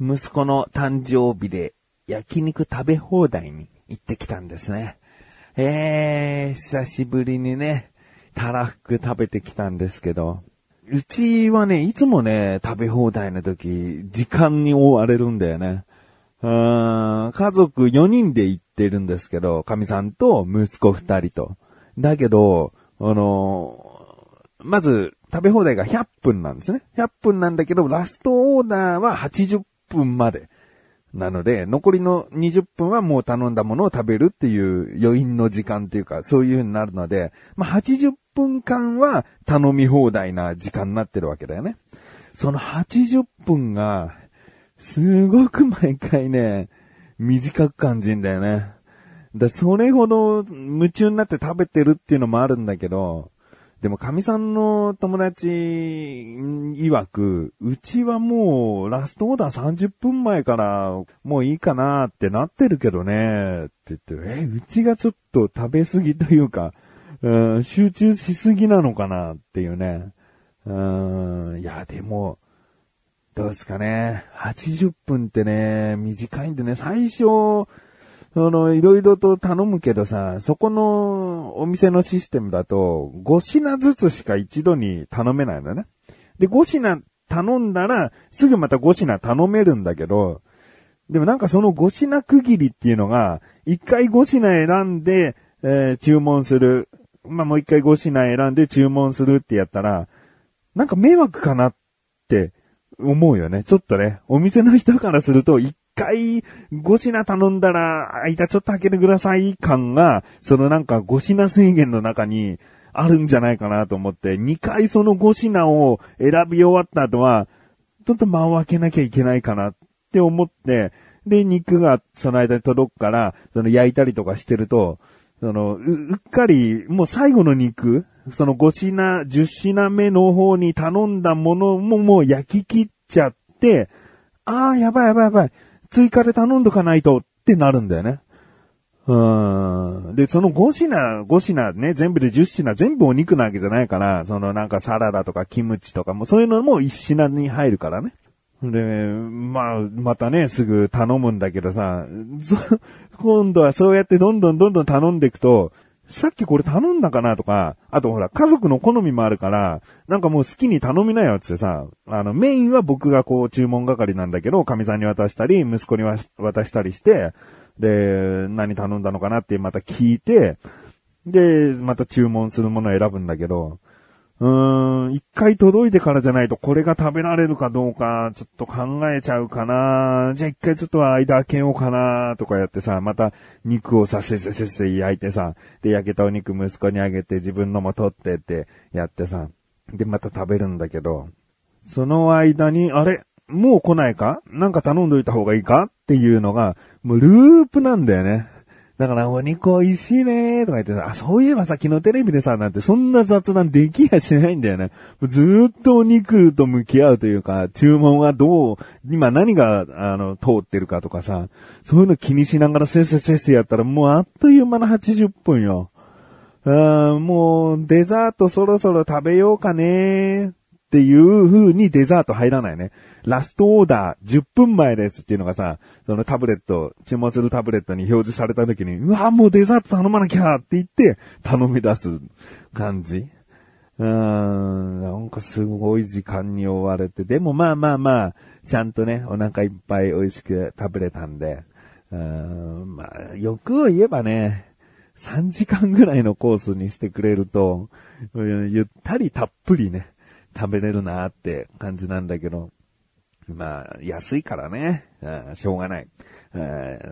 息子の誕生日で焼肉食べ放題に行ってきたんですね。えー、久しぶりにね、たらふく食べてきたんですけど、うちはね、いつもね、食べ放題の時、時間に追われるんだよね。うーん家族4人で行ってるんですけど、神さんと息子2人と。だけど、あのーまず、食べ放題が100分なんですね。100分なんだけど、ラストオーダーは80分まで。なので、残りの20分はもう頼んだものを食べるっていう余韻の時間っていうか、そういう風になるので、まあ、80分間は頼み放題な時間になってるわけだよね。その80分が、すごく毎回ね、短く感じるんだよね。だそれほど夢中になって食べてるっていうのもあるんだけど、でも、神さんの友達曰く、うちはもう、ラストオーダー30分前から、もういいかなってなってるけどね、って言って、え、うちがちょっと食べ過ぎというか、うん、集中しすぎなのかなっていうね。うん、いや、でも、どうですかね。80分ってね、短いんでね、最初、その、いろいろと頼むけどさ、そこのお店のシステムだと、5品ずつしか一度に頼めないのね。で、5品頼んだら、すぐまた5品頼めるんだけど、でもなんかその5品区切りっていうのが、1回5品選んで、えー注文する。まあ、もう1回5品選んで注文するってやったら、なんか迷惑かなって思うよね。ちょっとね、お店の人からすると、回5品頼んだら、間ちょっと開けてください感が、そのなんか5品制限の中にあるんじゃないかなと思って、2回その5品を選び終わった後は、ちょっと間を開けなきゃいけないかなって思って、で、肉がその間に届くから、その焼いたりとかしてると、その、うっかり、もう最後の肉、その5品、10品目の方に頼んだものももう焼き切っちゃって、ああ、やばいやばいやばい。追加で頼んどかないとってなるんだよね。うん。で、その5品、5品ね、全部で10品、全部お肉なわけじゃないから、そのなんかサラダとかキムチとかも、そういうのも1品に入るからね。で、まあ、またね、すぐ頼むんだけどさ、今度はそうやってどんどんどんどん頼んでいくと、さっきこれ頼んだかなとか、あとほら、家族の好みもあるから、なんかもう好きに頼みなよってさ、あの、メインは僕がこう注文係なんだけど、神さんに渡したり、息子に渡したりして、で、何頼んだのかなってまた聞いて、で、また注文するものを選ぶんだけど、うーん、一回届いてからじゃないとこれが食べられるかどうか、ちょっと考えちゃうかな。じゃあ一回ちょっと間開けようかな、とかやってさ、また肉をさせせせせ焼いてさ、で、焼けたお肉息子にあげて自分のも取ってってやってさ、で、また食べるんだけど、その間に、あれもう来ないかなんか頼んどいた方がいいかっていうのが、もうループなんだよね。だから、お肉美味しいねーとか言ってさ、あ、そういえばさ、昨日テレビでさ、なんてそんな雑談できやしないんだよね。ずーっとお肉と向き合うというか、注文はどう、今何が、あの、通ってるかとかさ、そういうの気にしながらせっせせっせやったら、もうあっという間の80分よ。あーもう、デザートそろそろ食べようかねーっていう風にデザート入らないね。ラストオーダー10分前ですっていうのがさ、そのタブレット、注文するタブレットに表示された時に、うわ、もうデザート頼まなきゃって言って頼み出す感じ。うーん、なんかすごい時間に追われて、でもまあまあまあ、ちゃんとね、お腹いっぱい美味しく食べれたんで、うーん、まあ、欲を言えばね、3時間ぐらいのコースにしてくれると、ゆったりたっぷりね、食べれるなって感じなんだけど、まあ、安いからね、うんしょうがない。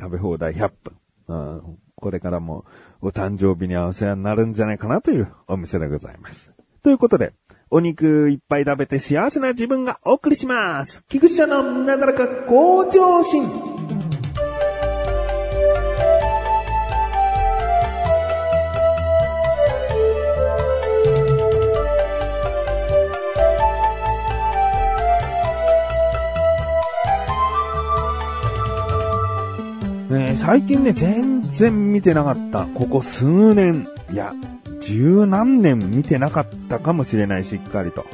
食べ放題100分。うんこれからもお誕生日にはお世話になるんじゃないかなというお店でございます。ということで、お肉いっぱい食べて幸せな自分がお送りします。菊池社のなだらか向上心。最近ね、全然見てなかった。ここ数年、いや、十何年見てなかったかもしれない、しっかりと。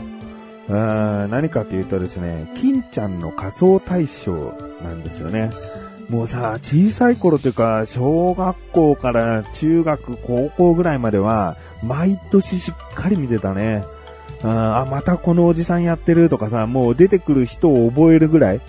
うあ何かというとですね、金ちゃんの仮装大賞なんですよね。もうさ、小さい頃というか、小学校から中学、高校ぐらいまでは、毎年しっかり見てたね。あ、またこのおじさんやってるとかさ、もう出てくる人を覚えるぐらい、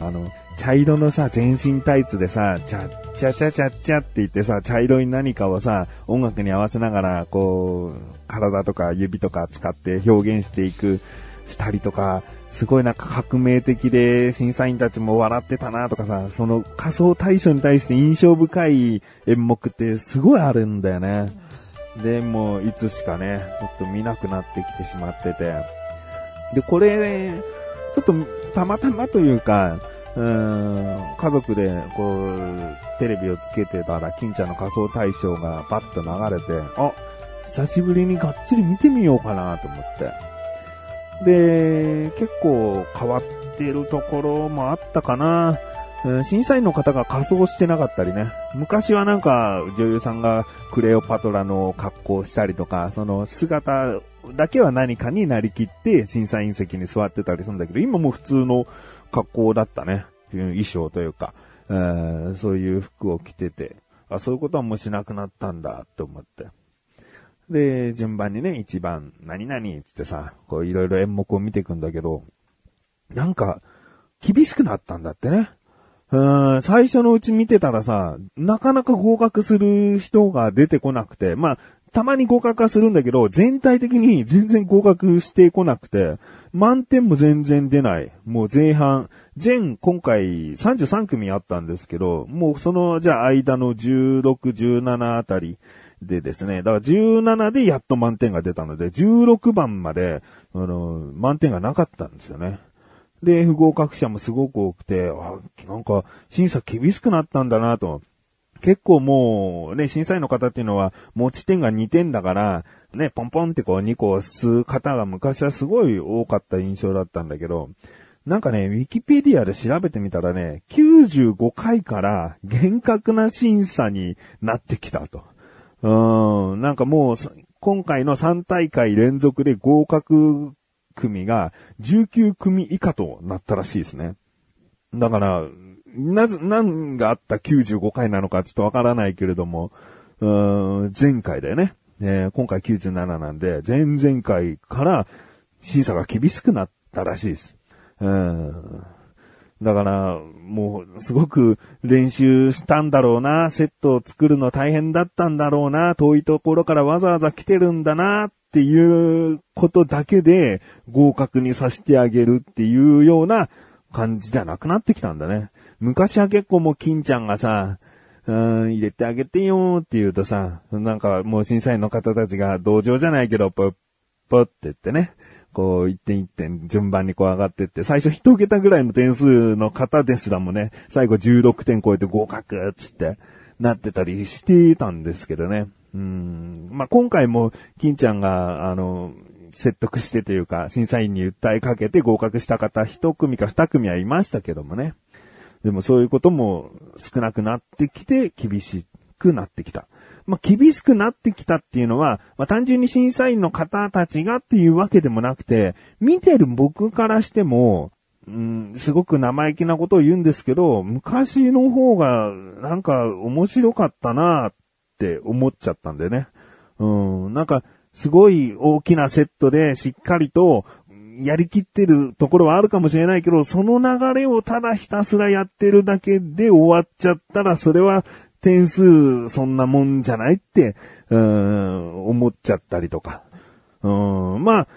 あの、茶色のさ、全身タイツでさ、チャッチャチャチャチャって言ってさ、茶色い何かをさ、音楽に合わせながら、こう、体とか指とか使って表現していく二人とか、すごいなんか革命的で審査員たちも笑ってたなとかさ、その仮想対象に対して印象深い演目ってすごいあるんだよね。で、もいつしかね、ちょっと見なくなってきてしまってて。で、これ、ちょっとたまたまというか、家族で、こう、テレビをつけてたら、金ちゃんの仮想大賞がバッと流れて、あ、久しぶりにがっつり見てみようかなと思って。で、結構変わってるところもあったかな。審査員の方が仮装してなかったりね。昔はなんか女優さんがクレオパトラの格好をしたりとか、その姿だけは何かになりきって審査員席に座ってたりするんだけど、今も普通の格好だったね。衣装というか、えー、そういう服を着てて、あ、そういうことはもうしなくなったんだって思って。で、順番にね、一番、何々つってさ、こういろいろ演目を見ていくんだけど、なんか、厳しくなったんだってね。うん、最初のうち見てたらさ、なかなか合格する人が出てこなくて、まあ、たまに合格はするんだけど、全体的に全然合格してこなくて、満点も全然出ない。もう前半、全今回33組あったんですけど、もうその、じゃあ間の16、17あたりでですね、だから17でやっと満点が出たので、16番まで、あの、満点がなかったんですよね。で、不合格者もすごく多くて、あ、なんか、審査厳しくなったんだなと。結構もう、ね、審査員の方っていうのは、持ち点が2点だから、ね、ポンポンってこう2個吸う方が昔はすごい多かった印象だったんだけど、なんかね、ウィキペディアで調べてみたらね、95回から厳格な審査になってきたと。うん、なんかもう、今回の3大会連続で合格組が19組以下となったらしいですね。だから、なぜ、何があった95回なのかちょっとわからないけれども、うーん前回だよね。えー、今回97なんで、前々回から審査が厳しくなったらしいです。うん。だから、もう、すごく練習したんだろうな、セットを作るの大変だったんだろうな、遠いところからわざわざ来てるんだな、っていうことだけで合格にさせてあげるっていうような感じじゃなくなってきたんだね。昔は結構もう金ちゃんがさ、うん、入れてあげてよって言うとさ、なんかもう審査員の方たちが同情じゃないけど、ぽっぽって言ってね、こう一点一点順番にこう上がってって、最初一桁ぐらいの点数の方ですらもね、最後16点超えて合格っつってなってたりしてたんですけどね。うん。まあ、今回も、金ちゃんが、あの、説得してというか、審査員に訴えかけて合格した方、一組か二組はいましたけどもね。でもそういうことも少なくなってきて、厳しくなってきた。まあ、厳しくなってきたっていうのは、まあ、単純に審査員の方たちがっていうわけでもなくて、見てる僕からしても、うん、すごく生意気なことを言うんですけど、昔の方がなんか面白かったなっって思っちゃったんだよね。うん、なんか、すごい大きなセットでしっかりとやりきってるところはあるかもしれないけど、その流れをただひたすらやってるだけで終わっちゃったら、それは点数そんなもんじゃないって、うん、思っちゃったりとか。うん、まあ、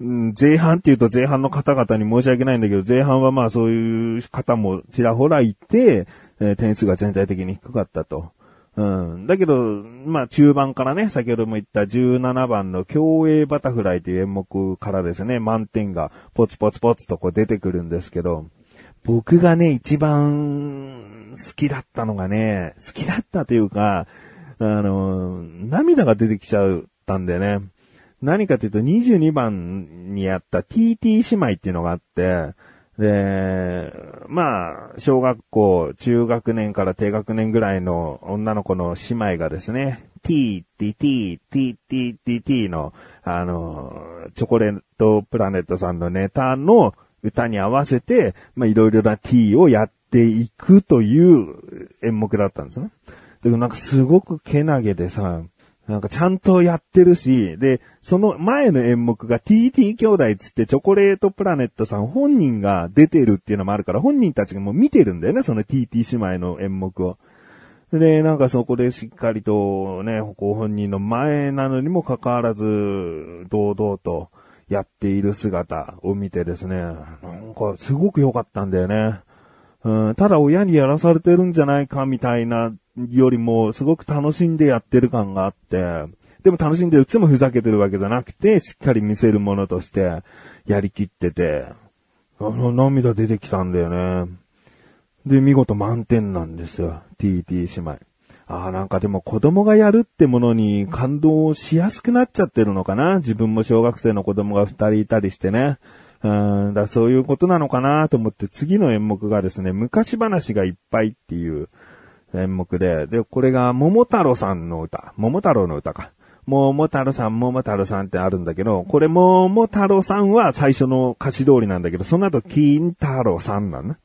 前半って言うと前半の方々に申し訳ないんだけど、前半はまあそういう方もちらほらいて、え点数が全体的に低かったと。うん。だけど、まあ中盤からね、先ほども言った17番の競泳バタフライという演目からですね、満点がポツポツポツとこう出てくるんですけど、僕がね、一番好きだったのがね、好きだったというか、あの、涙が出てきちゃったんだよね。何かというと22番にあった TT 姉妹っていうのがあって、で、まあ、小学校、中学年から低学年ぐらいの女の子の姉妹がですね、t, t, t, t, t, t, t の、あの、チョコレートプラネットさんのネタの歌に合わせて、まあ、いろいろな t をやっていくという演目だったんですね。でもなんかすごくけなげでさ、なんかちゃんとやってるし、で、その前の演目が TT 兄弟つってチョコレートプラネットさん本人が出てるっていうのもあるから、本人たちがもう見てるんだよね、その TT 姉妹の演目を。で、なんかそこでしっかりとね、ご本人の前なのにもかかわらず、堂々とやっている姿を見てですね、なんかすごく良かったんだよね。うん、ただ親にやらされてるんじゃないかみたいなよりも、すごく楽しんでやってる感があって、でも楽しんでるいつもふざけてるわけじゃなくて、しっかり見せるものとして、やりきってて、あの、涙出てきたんだよね。で、見事満点なんですよ。TT 姉妹。ああ、なんかでも子供がやるってものに感動しやすくなっちゃってるのかな自分も小学生の子供が二人いたりしてね。うん、だそういうことなのかなと思って次の演目がですね、昔話がいっぱいっていう演目で、で、これが桃太郎さんの歌。桃太郎の歌か。桃太郎さん、桃太郎さんってあるんだけど、これ桃太郎さんは最初の歌詞通りなんだけど、その後金太郎さんなのね。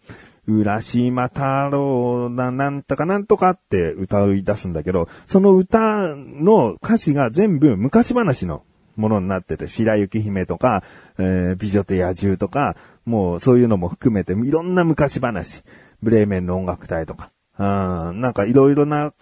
浦島太郎だ、なんとかなんとかって歌い出すんだけど、その歌の歌詞が全部昔話のものになってて、白雪姫とか、えー、美女と野獣とか、もうそういうのも含めていろんな昔話、ブレーメンの音楽隊とか、あなんかいろいろな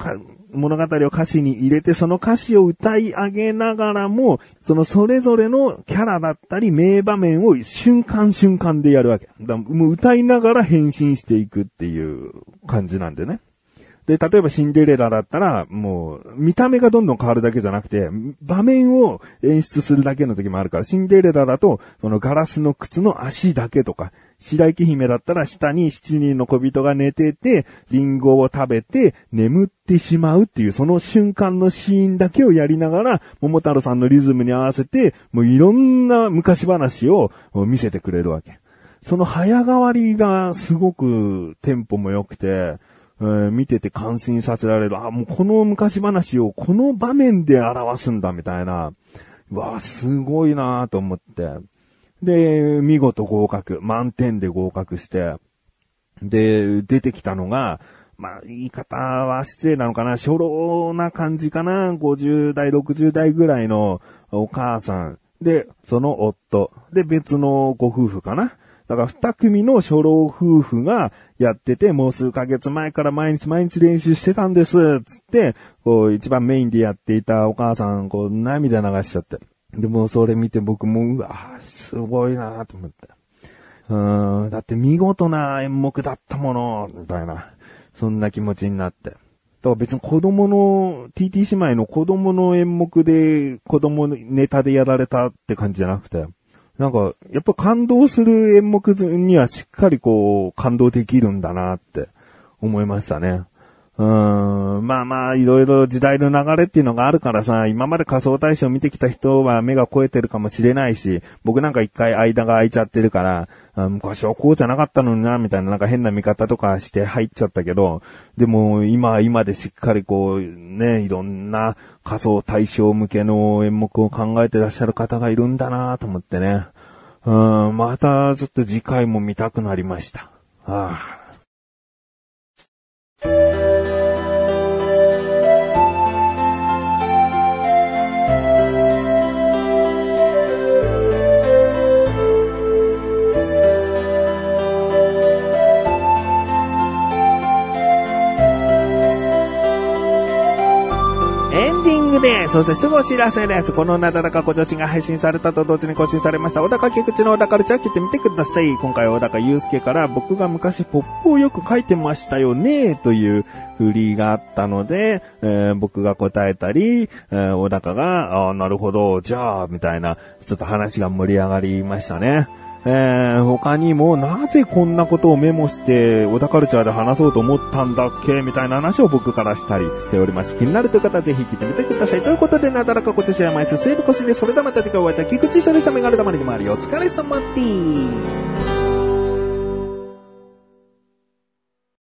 物語を歌詞に入れて、その歌詞を歌い上げながらも、そのそれぞれのキャラだったり名場面を瞬間瞬間でやるわけ。だもう歌いながら変身していくっていう感じなんでね。で、例えばシンデレラだったら、もう、見た目がどんどん変わるだけじゃなくて、場面を演出するだけの時もあるから、シンデレラだと、このガラスの靴の足だけとか、白雪姫だったら下に七人の小人が寝てて、リンゴを食べて眠ってしまうっていうその瞬間のシーンだけをやりながら、桃太郎さんのリズムに合わせて、もういろんな昔話を見せてくれるわけ。その早変わりがすごくテンポも良くて、えー、見てて感心させられる。あ、もうこの昔話をこの場面で表すんだみたいな。わあ、すごいなと思って。で、見事合格。満点で合格して、で、出てきたのが、まあ、言い方は失礼なのかな、初老な感じかな、50代、60代ぐらいのお母さん。で、その夫。で、別のご夫婦かな。だから二組の初老夫婦がやってて、もう数ヶ月前から毎日毎日練習してたんです、つって、こう一番メインでやっていたお母さん、こう涙流しちゃって。でもそれ見て僕も、うわすごいなと思って。うん、だって見事な演目だったもの、みたいな。そんな気持ちになって。だから別に子供の、TT 姉妹の子供の演目で子供のネタでやられたって感じじゃなくて、なんか、やっぱ感動する演目にはしっかりこう、感動できるんだなって思いましたね。うん、まあまあ、いろいろ時代の流れっていうのがあるからさ、今まで仮想大賞見てきた人は目が超えてるかもしれないし、僕なんか一回間が空いちゃってるから、昔はこうじゃなかったのにな、みたいななんか変な見方とかして入っちゃったけど、でも今は今でしっかりこう、ね、いろんな仮想大賞向けの演目を考えてらっしゃる方がいるんだなと思ってね。うん、またちょっと次回も見たくなりました。はあそしてすぐお知らせです。このなだらか小女子が配信されたと同時に更新されました、小高菊池の小高ルチャー聞いてみてください。今回は小高祐介から僕が昔ポップをよく書いてましたよね、という振りがあったので、えー、僕が答えたり、えー、小高が、あなるほど、じゃあ、みたいな、ちょっと話が盛り上がりましたね。えー、他にも、なぜこんなことをメモして、小田カルチャーで話そうと思ったんだっけみたいな話を僕からしたりしております。気になるという方はぜひ聞いてみてください。ということで、なだらかこちしやまいす、セーブコシで、それではまた次回お会いいたい。菊池処理したメガネ玉にもあるよ。お疲れ様でーす。